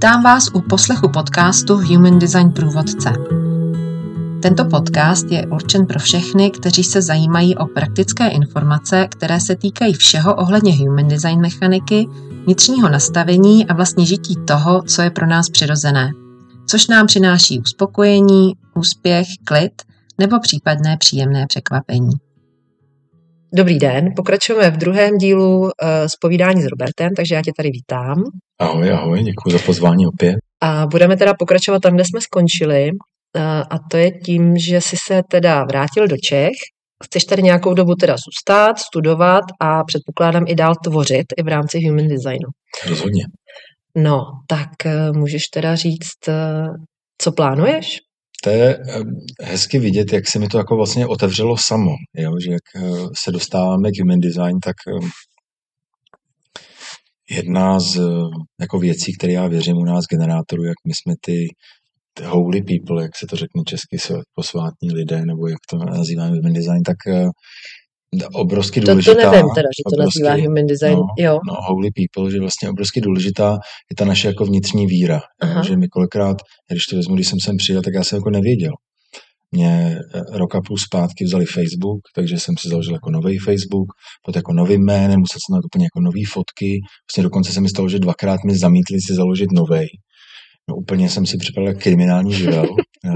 Vítám vás u poslechu podcastu Human Design Průvodce. Tento podcast je určen pro všechny, kteří se zajímají o praktické informace, které se týkají všeho ohledně human design mechaniky, vnitřního nastavení a vlastně žití toho, co je pro nás přirozené, což nám přináší uspokojení, úspěch, klid nebo případné příjemné překvapení. Dobrý den, pokračujeme v druhém dílu uh, povídání s Robertem, takže já tě tady vítám. Ahoj, ahoj, děkuji za pozvání opět. A budeme teda pokračovat tam, kde jsme skončili. Uh, a to je tím, že jsi se teda vrátil do Čech. Chceš tady nějakou dobu teda zůstat, studovat a předpokládám i dál tvořit i v rámci human designu. Rozhodně. No, tak uh, můžeš teda říct, co plánuješ? To je hezky vidět, jak se mi to jako vlastně otevřelo samo, jo? že jak eh, se dostáváme k human design, tak jedna z jako věcí, které já věřím u nás generátorů, jak my jsme ty holy people, jak se to řekne česky, posvátní lidé, nebo jak to nazýváme human design, tak eh, obrovsky důležitá. To, to nevím teda, že to obrovsky, nazývá human design, no, jo. No, holy people, že vlastně obrovsky důležitá je ta naše jako vnitřní víra. Jo, že mi kolikrát, když to vezmu, když jsem sem přijel, tak já jsem jako nevěděl. Mě eh, rok a půl zpátky vzali Facebook, takže jsem si založil jako nový Facebook, pod jako novým jménem, musel jsem na úplně jako nový fotky. Vlastně dokonce se mi stalo, že dvakrát mi zamítli si založit nový. No, úplně jsem si připravil kriminální živel. A,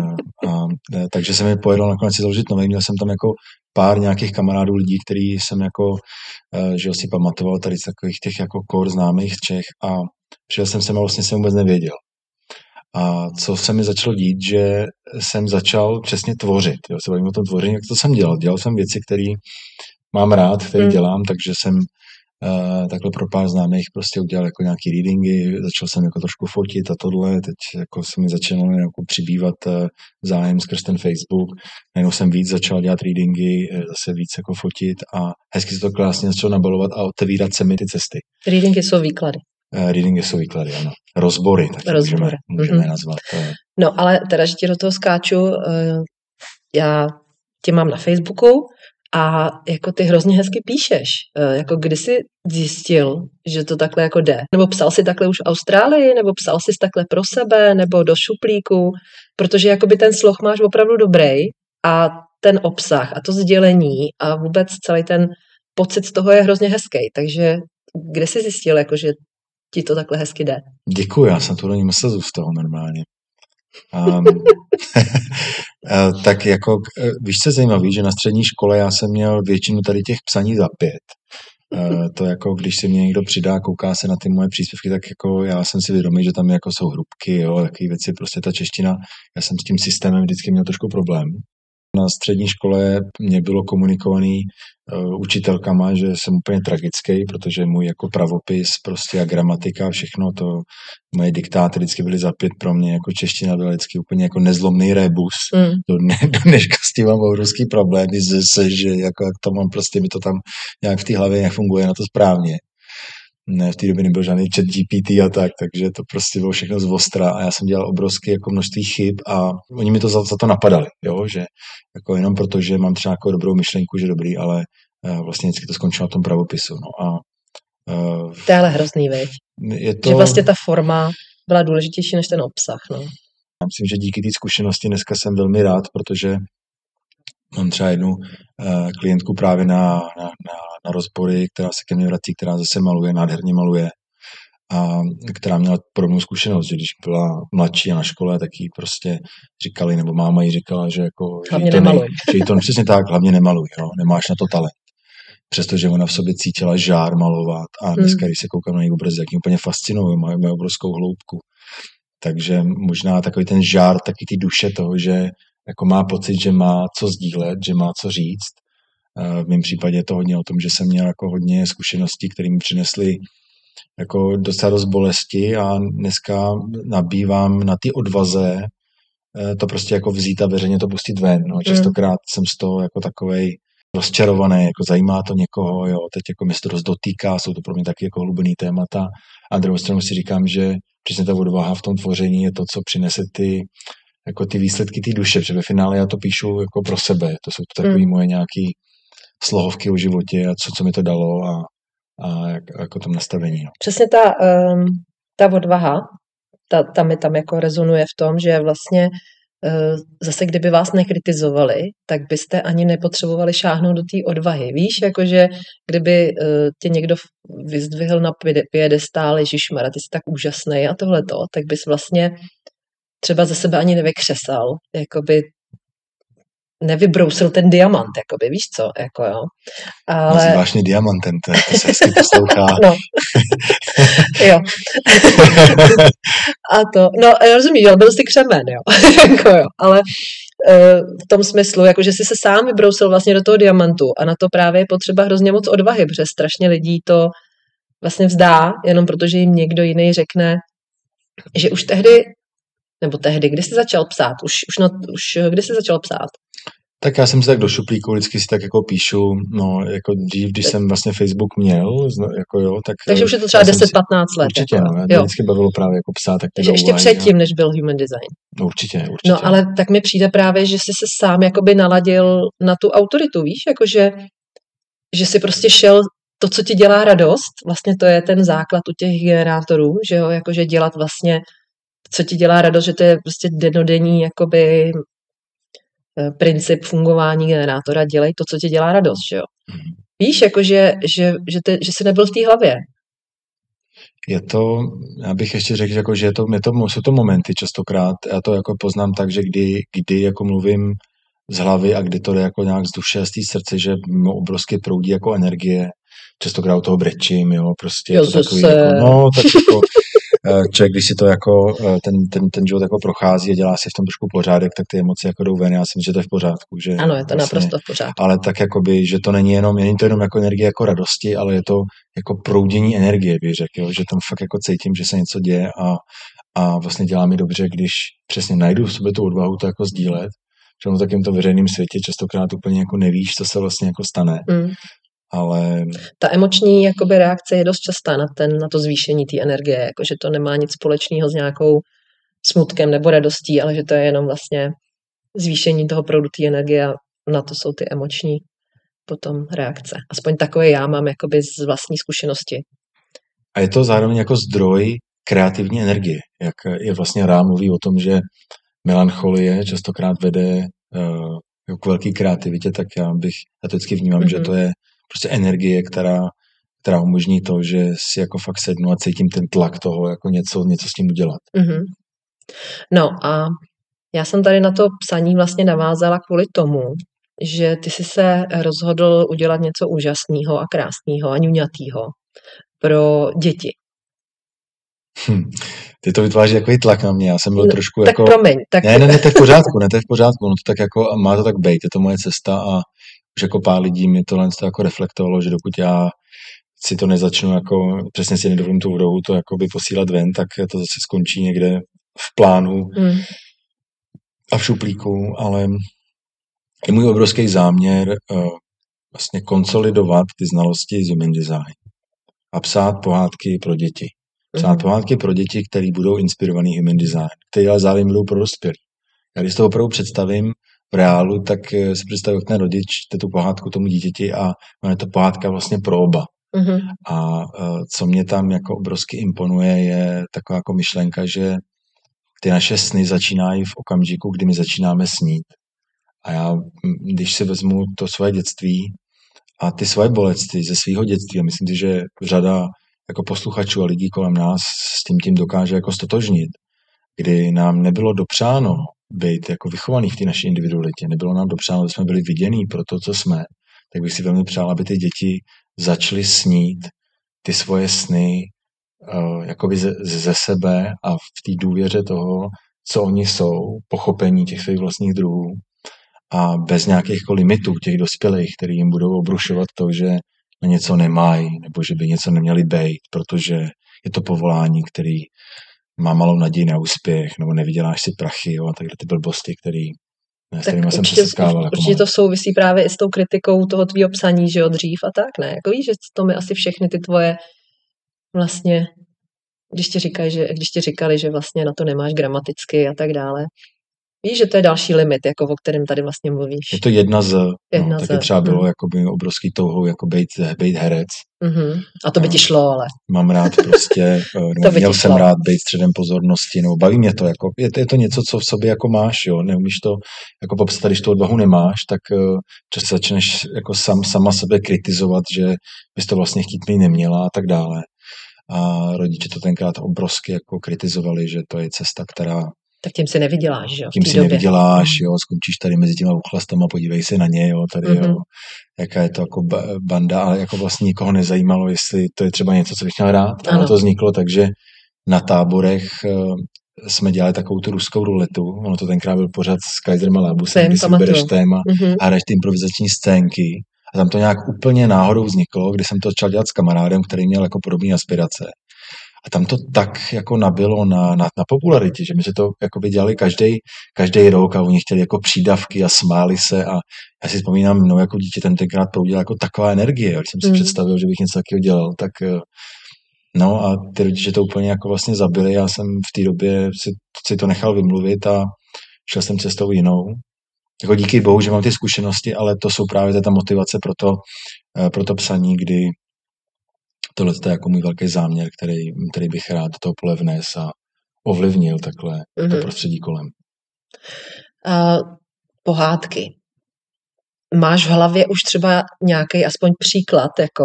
a, a, takže jsem mi pojedl nakonec si založit nový. Měl jsem tam jako pár nějakých kamarádů lidí, který jsem jako, eh, že si pamatoval tady z takových těch jako kor známých Čech a přijel jsem sem a vlastně jsem vůbec nevěděl. A co se mi začalo dít, že jsem začal přesně tvořit. Jo, se bavím o tom tvoření, jak to jsem dělal. Dělal jsem věci, které mám rád, které mm. dělám, takže jsem Uh, takhle pro pár známých prostě udělal jako nějaký readingy, začal jsem jako trošku fotit a tohle, teď jako se mi začalo jako přibývat uh, zájem skrz ten Facebook, najednou jsem víc začal dělat readingy, uh, zase víc jako fotit a hezky se to krásně začalo nabalovat a otevírat se mi ty cesty. Readingy jsou výklady. Uh, readingy jsou výklady, ano. Rozbory, tak Rozbory. můžeme, můžeme mm-hmm. nazvat. No ale teda, že ti do toho skáču, já tě mám na Facebooku, a jako ty hrozně hezky píšeš. E, jako kdy jsi zjistil, že to takhle jako jde? Nebo psal si takhle už v Austrálii, nebo psal jsi takhle pro sebe, nebo do šuplíku? Protože jakoby ten sloh máš opravdu dobrý a ten obsah a to sdělení a vůbec celý ten pocit z toho je hrozně hezký. Takže kde jsi zjistil, jako, že ti to takhle hezky jde? Děkuji, já jsem to do ní myslel z toho normálně. Um, tak jako, e, víš, co je zajímavé, že na střední škole já jsem měl většinu tady těch psaní za pět. Uh, to jako, když se mě někdo přidá, kouká se na ty moje příspěvky, tak jako já jsem si vědomý, že tam jako jsou hrubky, jo, takové věci, prostě ta čeština, já jsem s tím systémem vždycky měl trošku problém. Na střední škole mě bylo komunikovaný uh, učitelkama, že jsem úplně tragický, protože můj jako pravopis prostě a gramatika a všechno to, moje diktáty vždycky byly za pět pro mě, jako čeština byla vždycky úplně jako nezlomný rebus. Mm. Do, dne, do dneška s tím mám obrovský problémy, že, že jako jak to mám, prostě mi to tam nějak v té hlavě nefunguje na to správně ne, v té době nebyl žádný chat GPT a tak, takže to prostě bylo všechno z ostra a já jsem dělal obrovské jako množství chyb a oni mi to za, za to napadali, jo, že jako jenom proto, že mám třeba jako dobrou myšlenku, že dobrý, ale uh, vlastně vždycky to skončilo na tom pravopisu, no a uh, to je ale hrozný, veď? Je to... Že vlastně ta forma byla důležitější než ten obsah, no. Já myslím, že díky té zkušenosti dneska jsem velmi rád, protože Mám třeba jednu uh, klientku právě na, na, na, na rozbory, která se ke mně vrací, která zase maluje, nádherně maluje a která měla podobnou zkušenost, že když byla mladší a na škole, tak jí prostě říkali, nebo máma jí říkala, že jako... Hlavně že to nemaluj. Ne, že jí to přesně tak, hlavně nemaluj, jo, nemáš na to talent. Přestože ona v sobě cítila žár malovat a hmm. dneska, hmm. když se koukám na její obrazy, jak mě úplně fascinují, mají, mají obrovskou hloubku. Takže možná takový ten žár, taky ty duše toho, že jako má pocit, že má co sdílet, že má co říct. V mém případě je to hodně o tom, že jsem měl jako hodně zkušeností, které mi přinesly jako docela dost bolesti a dneska nabývám na ty odvaze eh, to prostě jako vzít a veřejně to pustit ven. No. Častokrát mm. jsem z toho jako takovej rozčarovaný, jako zajímá to někoho, jo, teď jako mě to dost dotýká, jsou to pro mě taky jako hlubený témata. A druhou stranu si říkám, že přesně ta odvaha v tom tvoření je to, co přinese ty jako ty výsledky té duše, protože ve finále já to píšu jako pro sebe. To jsou to takové mm. moje nějaké slohovky o životě a co, co mi to dalo a, a jak, jako tam nastavení. No. Přesně ta, um, ta odvaha, ta, ta mi tam jako rezonuje v tom, že vlastně eh, zase kdyby vás nekritizovali, tak byste ani nepotřebovali šáhnout do té odvahy. Víš, jakože kdyby eh, tě někdo vyzdvihl na piedestále, Ježišmara, ty jsi tak úžasný a tohleto, tak bys vlastně třeba ze sebe ani nevykřesal, jakoby nevybrousil ten diamant, jakoby, víš co, jako jo. Ale... Zvláštní diamantem, to, to se hezky poslouchá. no. jo. a to, no, rozumíš, jo, byl jsi křemen, jo. jako jo, ale uh, v tom smyslu, jako že jsi se sám vybrousil vlastně do toho diamantu a na to právě je potřeba hrozně moc odvahy, protože strašně lidí to vlastně vzdá, jenom protože jim někdo jiný řekne, že už tehdy nebo tehdy, kdy jsi začal psát? Už, už, na, už kdy jsi začal psát? Tak já jsem si tak do šuplíku vždycky si tak jako píšu, no jako dřív, když jsem vlastně Facebook měl, jako jo, tak... Takže už je to třeba 10-15 let. Určitě, jako, no, mě vždycky bavilo právě jako psát. Tak Takže ještě předtím, než byl Human Design. No, určitě, určitě. No ale tak mi přijde právě, že jsi se sám jakoby naladil na tu autoritu, víš, jakože že jsi prostě šel to, co ti dělá radost, vlastně to je ten základ u těch generátorů, že jo, jakože dělat vlastně co ti dělá radost, že to je prostě denodenní jakoby eh, princip fungování generátora, dělej to, co ti dělá radost, že jo. Mhm. Víš, jako že, že, že, te, že jsi nebyl v té hlavě. Je to, já bych ještě řekl, jako, že je to, je to, jsou to momenty častokrát, já to jako poznám tak, že kdy, kdy jako mluvím z hlavy a kdy to jde jako nějak z duše a z té srdce, že obrovsky proudí jako energie, častokrát u toho brečím, jo, prostě jo, to takový, jako, no, tak jako, Eh, člověk, když si to jako, eh, ten, ten, ten život jako prochází a dělá si v tom trošku pořádek, tak ty emoce jako jdou ven. Já si myslím, že to je v pořádku. Že ano, je to vlastně, naprosto v pořádku. Ale tak jakoby, že to není jenom, není to jenom jako energie jako radosti, ale je to jako proudění energie, bych řekl, jo? že tam fakt jako cítím, že se něco děje a, a vlastně dělá mi dobře, když přesně najdu v sobě tu odvahu to jako sdílet, že ono takým to veřejném světě častokrát úplně jako nevíš, co se vlastně jako stane. Mm ale... Ta emoční jakoby, reakce je dost častá na, ten, na to zvýšení té energie, jakože to nemá nic společného s nějakou smutkem nebo radostí, ale že to je jenom vlastně zvýšení toho proudu té energie a na to jsou ty emoční potom reakce. Aspoň takové já mám jakoby z vlastní zkušenosti. A je to zároveň jako zdroj kreativní energie, jak je vlastně Rá mluví o tom, že melancholie častokrát vede uh, k velké kreativitě, tak já bych, já to vždycky vnímám, mm-hmm. že mhm. to je prostě energie, která, která umožní to, že si jako fakt sednu a cítím ten tlak toho, jako něco, něco s tím udělat. Mm-hmm. No a já jsem tady na to psaní vlastně navázala kvůli tomu, že ty jsi se rozhodl udělat něco úžasného a krásného a ňuňatýho pro děti. Hm. Ty to vytváří takový tlak na mě, já jsem byl no, trošku tak jako... promiň. Tak... Ne, ne, ne, to je v pořádku, ne, to je v pořádku, no to tak jako, má to tak být, je to moje cesta a už jako pár lidí mi tohle to jako reflektovalo, že dokud já si to nezačnu jako, přesně si nedovolím tu vodovu to jako by posílat ven, tak to zase skončí někde v plánu mm. a v šuplíku, ale je můj obrovský záměr uh, vlastně konsolidovat ty znalosti z human design a psát pohádky pro děti. Psát mm. pohádky pro děti, které budou inspirovaný human design, které ale zároveň budou pro dospělí. Já když to opravdu představím, v reálu, tak eh, si představuji, jak ten rodič čte tu pohádku tomu dítěti a je to pohádka vlastně pro oba. Mm-hmm. A eh, co mě tam jako obrovsky imponuje, je taková jako myšlenka, že ty naše sny začínají v okamžiku, kdy my začínáme snít. A já, když si vezmu to svoje dětství a ty svoje bolesti ze svého dětství, a myslím si, že řada jako posluchačů a lidí kolem nás s tím tím dokáže jako stotožnit, kdy nám nebylo dopřáno být jako vychovaný v té naší individualitě. Nebylo nám dobře, aby jsme byli vidění pro to, co jsme. Tak bych si velmi přál, aby ty děti začaly snít ty svoje sny uh, jakoby ze, ze sebe a v té důvěře toho, co oni jsou, pochopení těch svých vlastních druhů a bez nějakých limitů těch dospělých, který jim budou obrušovat to, že na něco nemají, nebo že by něco neměli být, protože je to povolání, který má malou naději na úspěch, nebo nevyděláš si prachy, jo, a takhle ty blbosti, který, ne, s kterými jsem se setkával. Jako určitě to souvisí právě i s tou kritikou toho tvýho psaní, že jo, dřív a tak, ne? Jako víš, že to mi asi všechny ty tvoje vlastně, když ti, říkají, že, když ti říkali, že vlastně na to nemáš gramaticky a tak dále, Víš, že to je další limit, jako o kterém tady vlastně mluvíš. Je to jedna z, no, jedna no, taky třeba bylo hmm. jakoby obrovský touhou jako být, být herec. Mm-hmm. A to by ti šlo, ale. Mám rád prostě, eh, no, měl jsem šlo. rád být středem pozornosti, nebo baví mě to, jako, je, je to něco, co v sobě jako máš, jo, neumíš to jako popsat, když tu odvahu nemáš, tak uh, často začneš jako sam, sama sebe kritizovat, že bys to vlastně chtít mít neměla a tak dále. A rodiče to tenkrát obrovsky jako kritizovali, že to je cesta, která tak tím si nevyděláš, že jo? Tím si době. nevyděláš, jo, skončíš tady mezi těma uchlastama, podívej se na ně, jo, tady, mm-hmm. jo, jaká je to jako banda, ale jako vlastně nikoho nezajímalo, jestli to je třeba něco, co bych měl rád. Ano. A to vzniklo takže na táborech eh, jsme dělali takovou tu ruskou ruletu, ono to tenkrát byl pořád s Kaiserem Malabusem, kdy si bereš téma mm-hmm. a hraješ ty improvizační scénky. A tam to nějak úplně náhodou vzniklo, kdy jsem to začal dělat s kamarádem, který měl jako podobné aspirace. A tam to tak jako nabilo na, na, na popularitě, že my se to jako by dělali každý, každý rok a oni chtěli jako přídavky a smáli se a já si vzpomínám, no jako dítě ten tenkrát proudila jako taková energie, když jsem si mm. představil, že bych něco takového dělal, tak eh, no a ty rodiče to úplně jako vlastně zabili, já jsem v té době si, si to nechal vymluvit a šel jsem cestou jinou. Jako díky bohu, že mám ty zkušenosti, ale to jsou právě ta motivace pro to, eh, pro to psaní, kdy tohle je jako můj velký záměr, který, který bych rád toho pole vnes a ovlivnil takhle mm-hmm. to mhm. prostředí kolem. Uh, pohádky. Máš v hlavě už třeba nějaký aspoň příklad jako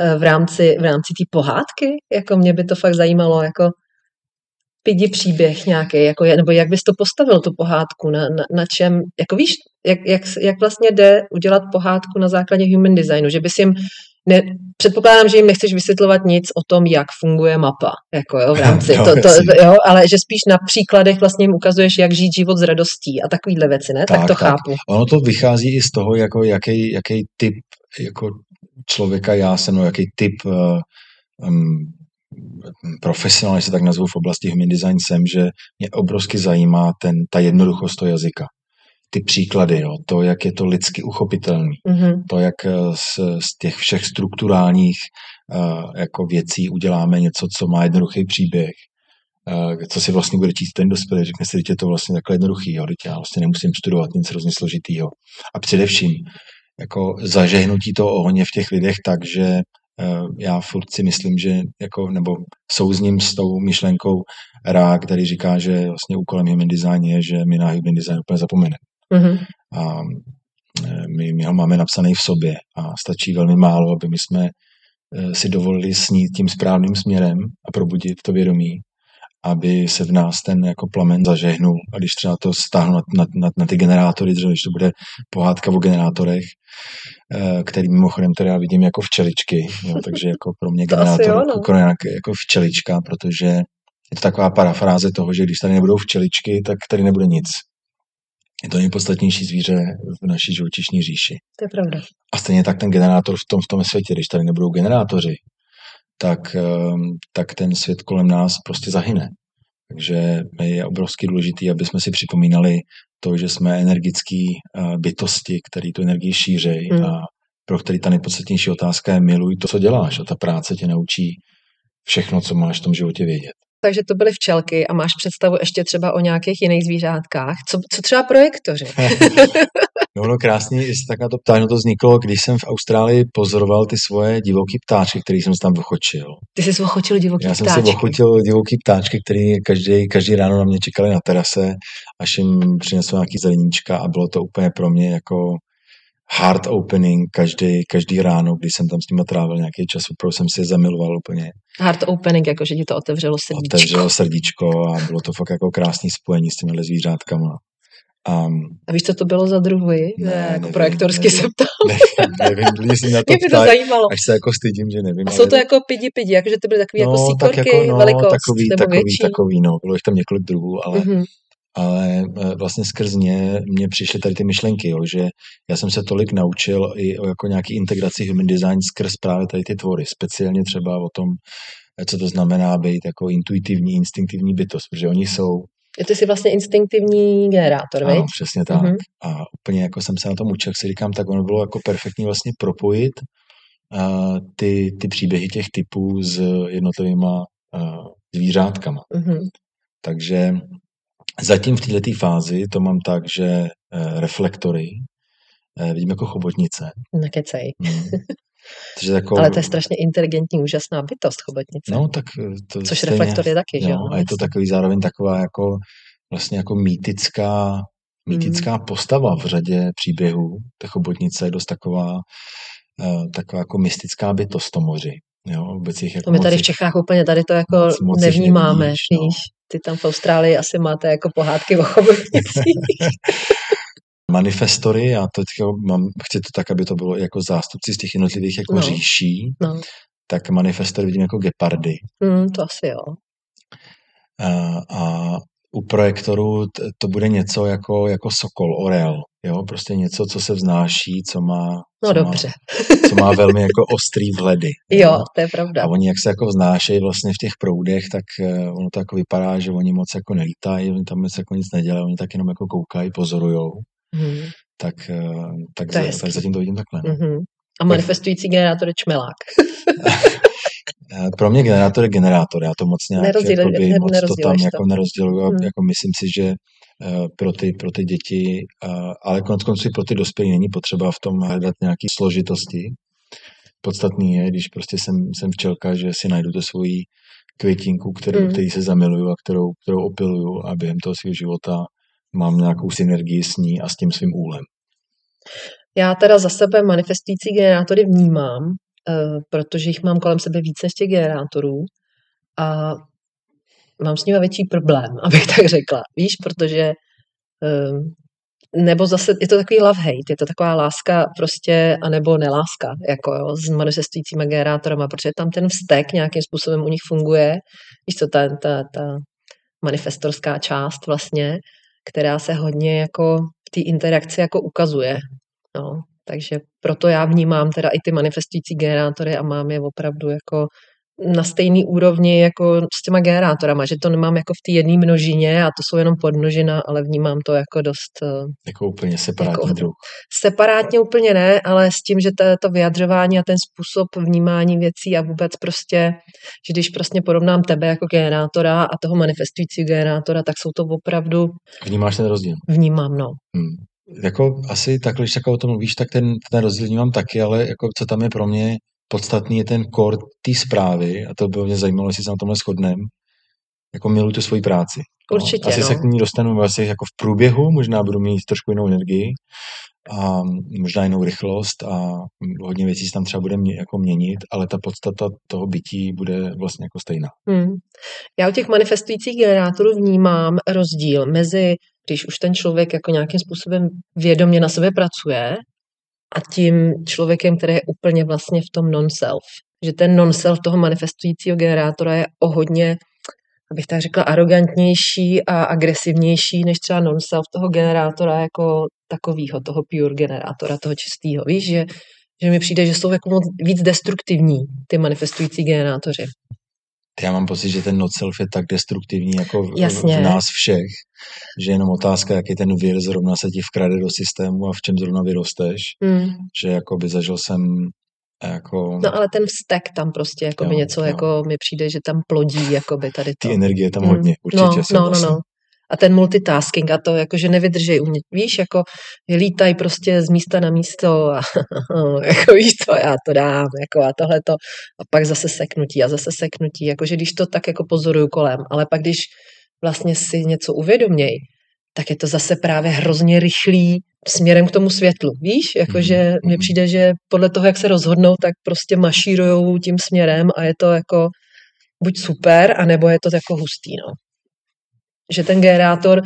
e, v rámci, v rámci té pohádky? Jako mě by to fakt zajímalo, jako pidi příběh nějaký, jako, nebo jak bys to postavil, tu pohádku, na, na, na čem, jako víš, jak, jak, jak vlastně jde udělat pohádku na základě human designu, že bys jim ne, předpokládám, že jim nechceš vysvětlovat nic o tom, jak funguje mapa, jako jo, v rámci, no, to, to, jo, ale že spíš na příkladech vlastně jim ukazuješ, jak žít život s radostí a takovýhle věci, ne? Tak, tak to tak. chápu. Ono to vychází i z toho, jako jaký, jaký typ jako člověka já jsem, no, jaký typ uh, um, profesionál, se tak nazvu v oblasti human design jsem, že mě obrovsky zajímá ten, ta jednoduchost toho jazyka ty příklady, jo, to, jak je to lidsky uchopitelný, mm-hmm. to, jak eh, z, z těch všech strukturálních uh, jako věcí uděláme něco, co má jednoduchý příběh, uh, co si vlastně bude číst ten dospělý, řekne si, že je to vlastně takhle jednoduchý, jo, já vlastně nemusím studovat nic hrozně složitýho. A především, jako zažehnutí toho ohně v těch lidech tak, že já furt si myslím, že jako, nebo souzním s tou myšlenkou Rá, který říká, že vlastně úkolem human design je, že my na human design úplně zapomeneme. Mm-hmm. A e, my, my ho máme napsaný v sobě a stačí velmi málo, aby my jsme e, si dovolili snít tím správným směrem a probudit to vědomí, aby se v nás ten jako plamen zažehnul. A když třeba to stáhnu na, na, na, na ty generátory, když to bude pohádka o generátorech, e, který mimochodem teda vidím jako včeličky, jo, takže jako pro mě generátor jo, no. jako, jako včelička, protože je to taková parafráze toho, že když tady nebudou včeličky, tak tady nebude nic. Je to nejpodstatnější zvíře v naší živočišní říši. To je pravda. A stejně tak ten generátor v tom, v tom světě, když tady nebudou generátoři, tak, ehm, tak ten svět kolem nás prostě zahyne. Takže je obrovsky důležité, aby jsme si připomínali to, že jsme energické eh, bytosti, které tu energii šířejí hmm. a pro který ta nejpodstatnější otázka je miluj to, co děláš a ta práce tě naučí všechno, co máš v tom životě vědět takže to byly včelky a máš představu ještě třeba o nějakých jiných zvířátkách. Co, co třeba projektoři? no, no krásný, jestli tak na to ptáš, no to vzniklo, když jsem v Austrálii pozoroval ty svoje divoký ptáčky, který jsem tam vochočil. Ty jsi vochočil divoký Já ptáčky? Já jsem si vochotil divoký ptáčky, který každý, každý ráno na mě čekali na terase, až jim přinesl nějaký zeleníčka a bylo to úplně pro mě jako hard opening každý, každý ráno, když jsem tam s nimi trávil nějaký čas, opravdu jsem si je zamiloval úplně. Hard opening, jako že ti to otevřelo srdíčko. Otevřelo srdíčko a bylo to fakt jako krásný spojení s těmi zvířátkama. Um, a víš, co to bylo za druhy? Ne, ne jako projektorsky nevím, se. Ne, nevím, lidi si na to Mě by to zajímalo. Až se jako stydím, že nevím. A jsou to jako pidi pidi, jakože ty byly takový jako no, jako síkorky, tak jako, no, velikost, takový, nebo takový, větší? takový, no. Bylo jich tam několik druhů, ale mm-hmm ale eh, vlastně skrz ně mě přišly tady ty myšlenky, jo, že já jsem se tolik naučil i o jako nějaký integraci human design skrz právě tady ty tvory, speciálně třeba o tom, eh, co to znamená být jako intuitivní, instinktivní bytost, protože oni jsou ty jsi vlastně instinktivní generátor, Ano, viď? přesně tak. Uh-huh. A úplně jako jsem se na tom učil, jak si říkám, tak ono bylo jako perfektní vlastně propojit uh, ty, ty příběhy těch typů s jednotlivýma uh, zvířátkama. Uh-huh. Takže Zatím v této fázi to mám tak, že eh, reflektory eh, vidím jako chobotnice. Nekecej. Hmm. Takže jako, Ale to je strašně inteligentní, úžasná bytost chobotnice. No, tak to Což stejně, reflektor je taky, že jo? A je to takový zároveň taková jako vlastně jako mýtická, mýtická hmm. postava v řadě příběhů. Ta chobotnice je dost taková, taková jako mystická bytost to moři. Jo, vůbec jich jako to my tady v Čechách úplně tady to jako moc, moc nevnímáme, nevidíš, no. víš. Ty tam v Austrálii asi máte jako pohádky o chobotnicích. manifestory, já to teďka mám, chci to tak, aby to bylo jako zástupci z těch jednotlivých jako no. říší, no. tak manifestory vidím jako gepardy. Mm, to asi jo. A, a u projektoru to bude něco jako, jako sokol, orel, jo, prostě něco, co se vznáší, co má, no co dobře. Má, co má velmi jako ostrý vhledy. Jo, jo, to je pravda. A oni, jak se jako vznášejí vlastně v těch proudech, tak uh, ono to jako vypadá, že oni moc jako nelítají, oni tam moc jako nic nedělají, oni tak jenom jako koukají, pozorujou. Hmm. Tak, uh, tak, za, tak zatím to vidím takhle. No. Hmm. A manifestující generátor je čmelák. Eh, pro mě generátor je generátor, já to moc nějak Nerozděl, jakoby, moc to tam to. jako nerozděluju. Hmm. Jako myslím si, že pro ty, pro ty děti, ale konec konců pro ty dospělí není potřeba v tom hledat nějaké složitosti. Podstatný je, když prostě jsem, jsem včelka, že si najdu tu svoji květinku, kterou, hmm. který se zamiluju a kterou, kterou opiluju a během toho svého života mám nějakou synergii s ní a s tím svým úlem. Já teda za sebe manifestující generátory vnímám, Eh, protože jich mám kolem sebe více z těch generátorů a mám s nimi větší problém, abych tak řekla. Víš, protože eh, nebo zase je to takový love-hate, je to taková láska prostě, anebo neláska, jako jo, s manifestujícími generátorama, protože tam ten vztek nějakým způsobem u nich funguje, víš co, ta, ta, ta manifestorská část vlastně, která se hodně jako v té interakci jako ukazuje. No, takže proto já vnímám teda i ty manifestující generátory a mám je opravdu jako na stejný úrovni jako s těma generátorama, že to nemám jako v té jedné množině a to jsou jenom podmnožina, ale vnímám to jako dost... Eh, jako úplně separátní jako, druh. Separátně úplně ne, ale s tím, že to, to vyjadřování a ten způsob vnímání věcí a vůbec prostě, že když prostě porovnám tebe jako generátora a toho manifestujícího generátora, tak jsou to opravdu... Vnímáš ten rozdíl? Vnímám, no. Hmm jako asi takhle, když takhle o tom mluvíš, tak ten, ten rozdíl vnímám taky, ale jako co tam je pro mě podstatný, je ten core té zprávy a to by mě zajímalo, jestli se na tomhle shodneme. Jako miluji tu svoji práci. Určitě, no. Asi no. se k ní dostanu asi jako v průběhu, možná budu mít trošku jinou energii a možná jinou rychlost a hodně věcí se tam třeba bude mě, jako měnit, ale ta podstata toho bytí bude vlastně jako stejná. Hmm. Já u těch manifestujících generátorů vnímám rozdíl mezi když už ten člověk jako nějakým způsobem vědomě na sebe pracuje a tím člověkem, který je úplně vlastně v tom non-self. Že ten non-self toho manifestujícího generátora je o hodně, abych tak řekla, arrogantnější a agresivnější než třeba non-self toho generátora jako takového, toho pure generátora, toho čistého. Víš, že, že mi přijde, že jsou jako moc víc destruktivní ty manifestující generátoři. Já mám pocit, že ten not self je tak destruktivní jako v, v nás všech, že jenom otázka, jaký ten vir zrovna se ti vkrade do systému a v čem zrovna vyrosteš, mm. že jako by zažil jsem jako... No ale ten vztek tam prostě jako by něco, jo. jako mi přijde, že tam plodí jako by tady to. Ty energie tam hodně, mm. určitě. No, no, no, no. A ten multitasking a to, jako, že nevydrží u mě, víš, jako lítají prostě z místa na místo a jako víš to, já to dám, jako a tohle to, a pak zase seknutí a zase seknutí, jakože když to tak jako pozoruju kolem, ale pak když vlastně si něco uvědoměj, tak je to zase právě hrozně rychlý směrem k tomu světlu. Víš, jakože mm-hmm. mně přijde, že podle toho, jak se rozhodnou, tak prostě mašírujou tím směrem a je to jako buď super, anebo je to jako hustý, no. Že ten generátor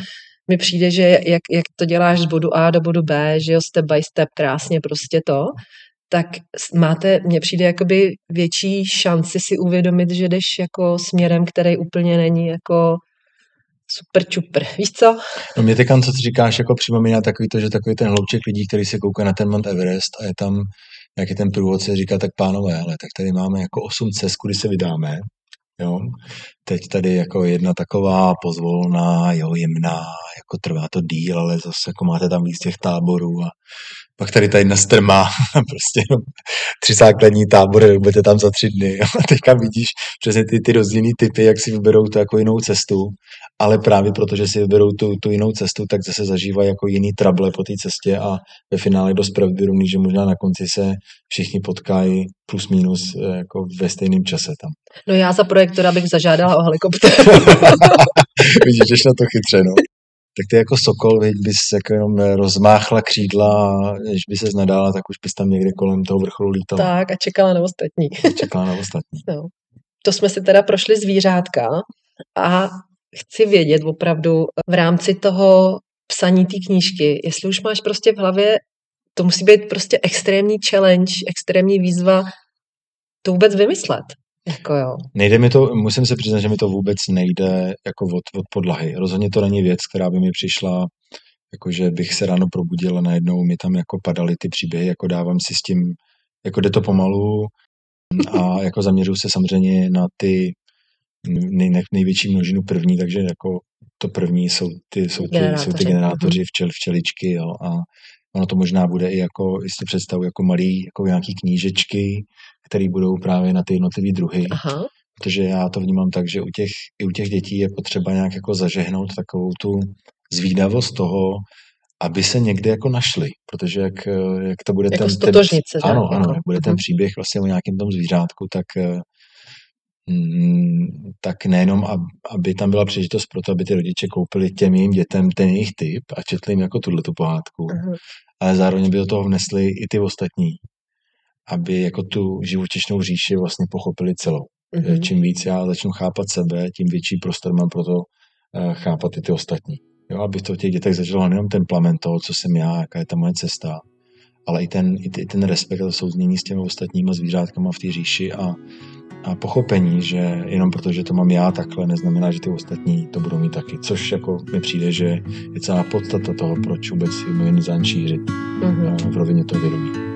mi přijde, že jak, jak to děláš z bodu A do bodu B, že jo, step by step, krásně prostě to, tak máte, mně přijde jakoby větší šanci si uvědomit, že jdeš jako směrem, který úplně není jako super čupr, víš co? No mě teďka, co ty říkáš, jako připomíná takový to, že takový ten hlouček lidí, který se kouká na ten Mount Everest a je tam nějaký ten průvodce, říká, tak pánové, ale tak tady máme jako osm cest, kudy se vydáme. Jo? Teď tady jako jedna taková pozvolná, jo, jemná, jako trvá to díl, ale zase jako máte tam víc těch táborů a pak tady ta jedna strmá, prostě no, tři základní tábory, budete tam za tři dny. A teďka vidíš přesně ty, ty rozdílné typy, jak si vyberou tu jako jinou cestu ale právě protože si vyberou tu, tu jinou cestu, tak zase zažívají jako jiný trable po té cestě a ve finále dost pravděpodobný, že možná na konci se všichni potkají plus minus eh, jako ve stejném čase tam. No já za projektora bych zažádala o helikopter. Vidíš, na to chytře, no. Tak ty jako sokol, veď bys jako jenom rozmáchla křídla a když by se nadála, tak už bys tam někde kolem toho vrcholu lítala. Tak a čekala na ostatní. A čekala na ostatní. No. To jsme si teda prošli zvířátka a chci vědět opravdu v rámci toho psaní té knížky, jestli už máš prostě v hlavě, to musí být prostě extrémní challenge, extrémní výzva to vůbec vymyslet. Jako jo. Nejde mi to, musím se přiznat, že mi to vůbec nejde jako od, od podlahy. Rozhodně to není věc, která by mi přišla, jako že bych se ráno probudil a najednou mi tam jako padaly ty příběhy, jako dávám si s tím, jako jde to pomalu a jako zaměřuju se samozřejmě na ty nej, největší množinu první, takže jako to první jsou ty, jsou ty, jsou ty generátoři mhm. včel, včeličky jo, a ono to možná bude i jako, jestli představu, jako malý, jako nějaký knížečky, které budou právě na ty jednotlivé druhy. Aha. Protože já to vnímám tak, že u těch, i u těch dětí je potřeba nějak jako zažehnout takovou tu zvídavost toho, aby se někde jako našli, protože jak, jak to bude jako ten, ten, ano, ano, jako, jak bude ten mhm. příběh vlastně o nějakém tom zvířátku, tak mm, tak nejenom, aby tam byla příležitost pro to, aby ty rodiče koupili těm jejím dětem ten jejich typ a četli jim jako tuhle tu pohádku, uh-huh. ale zároveň by do toho vnesli i ty ostatní, aby jako tu živočišnou říši vlastně pochopili celou. Uh-huh. Čím víc já začnu chápat sebe, tím větší prostor mám pro to uh, chápat i ty ostatní. Jo, aby to v těch dětech začalo nejenom ten plamen toho, co jsem já, jaká je ta moje cesta, ale i ten, i ten respekt a souznění s těmi ostatními zvířátkama v té říši a a pochopení, že jenom protože to mám já takhle, neznamená, že ty ostatní to budou mít taky. Což jako mi přijde, že je celá podstata toho, proč vůbec human design šířit mm-hmm. v rovině toho vědomí.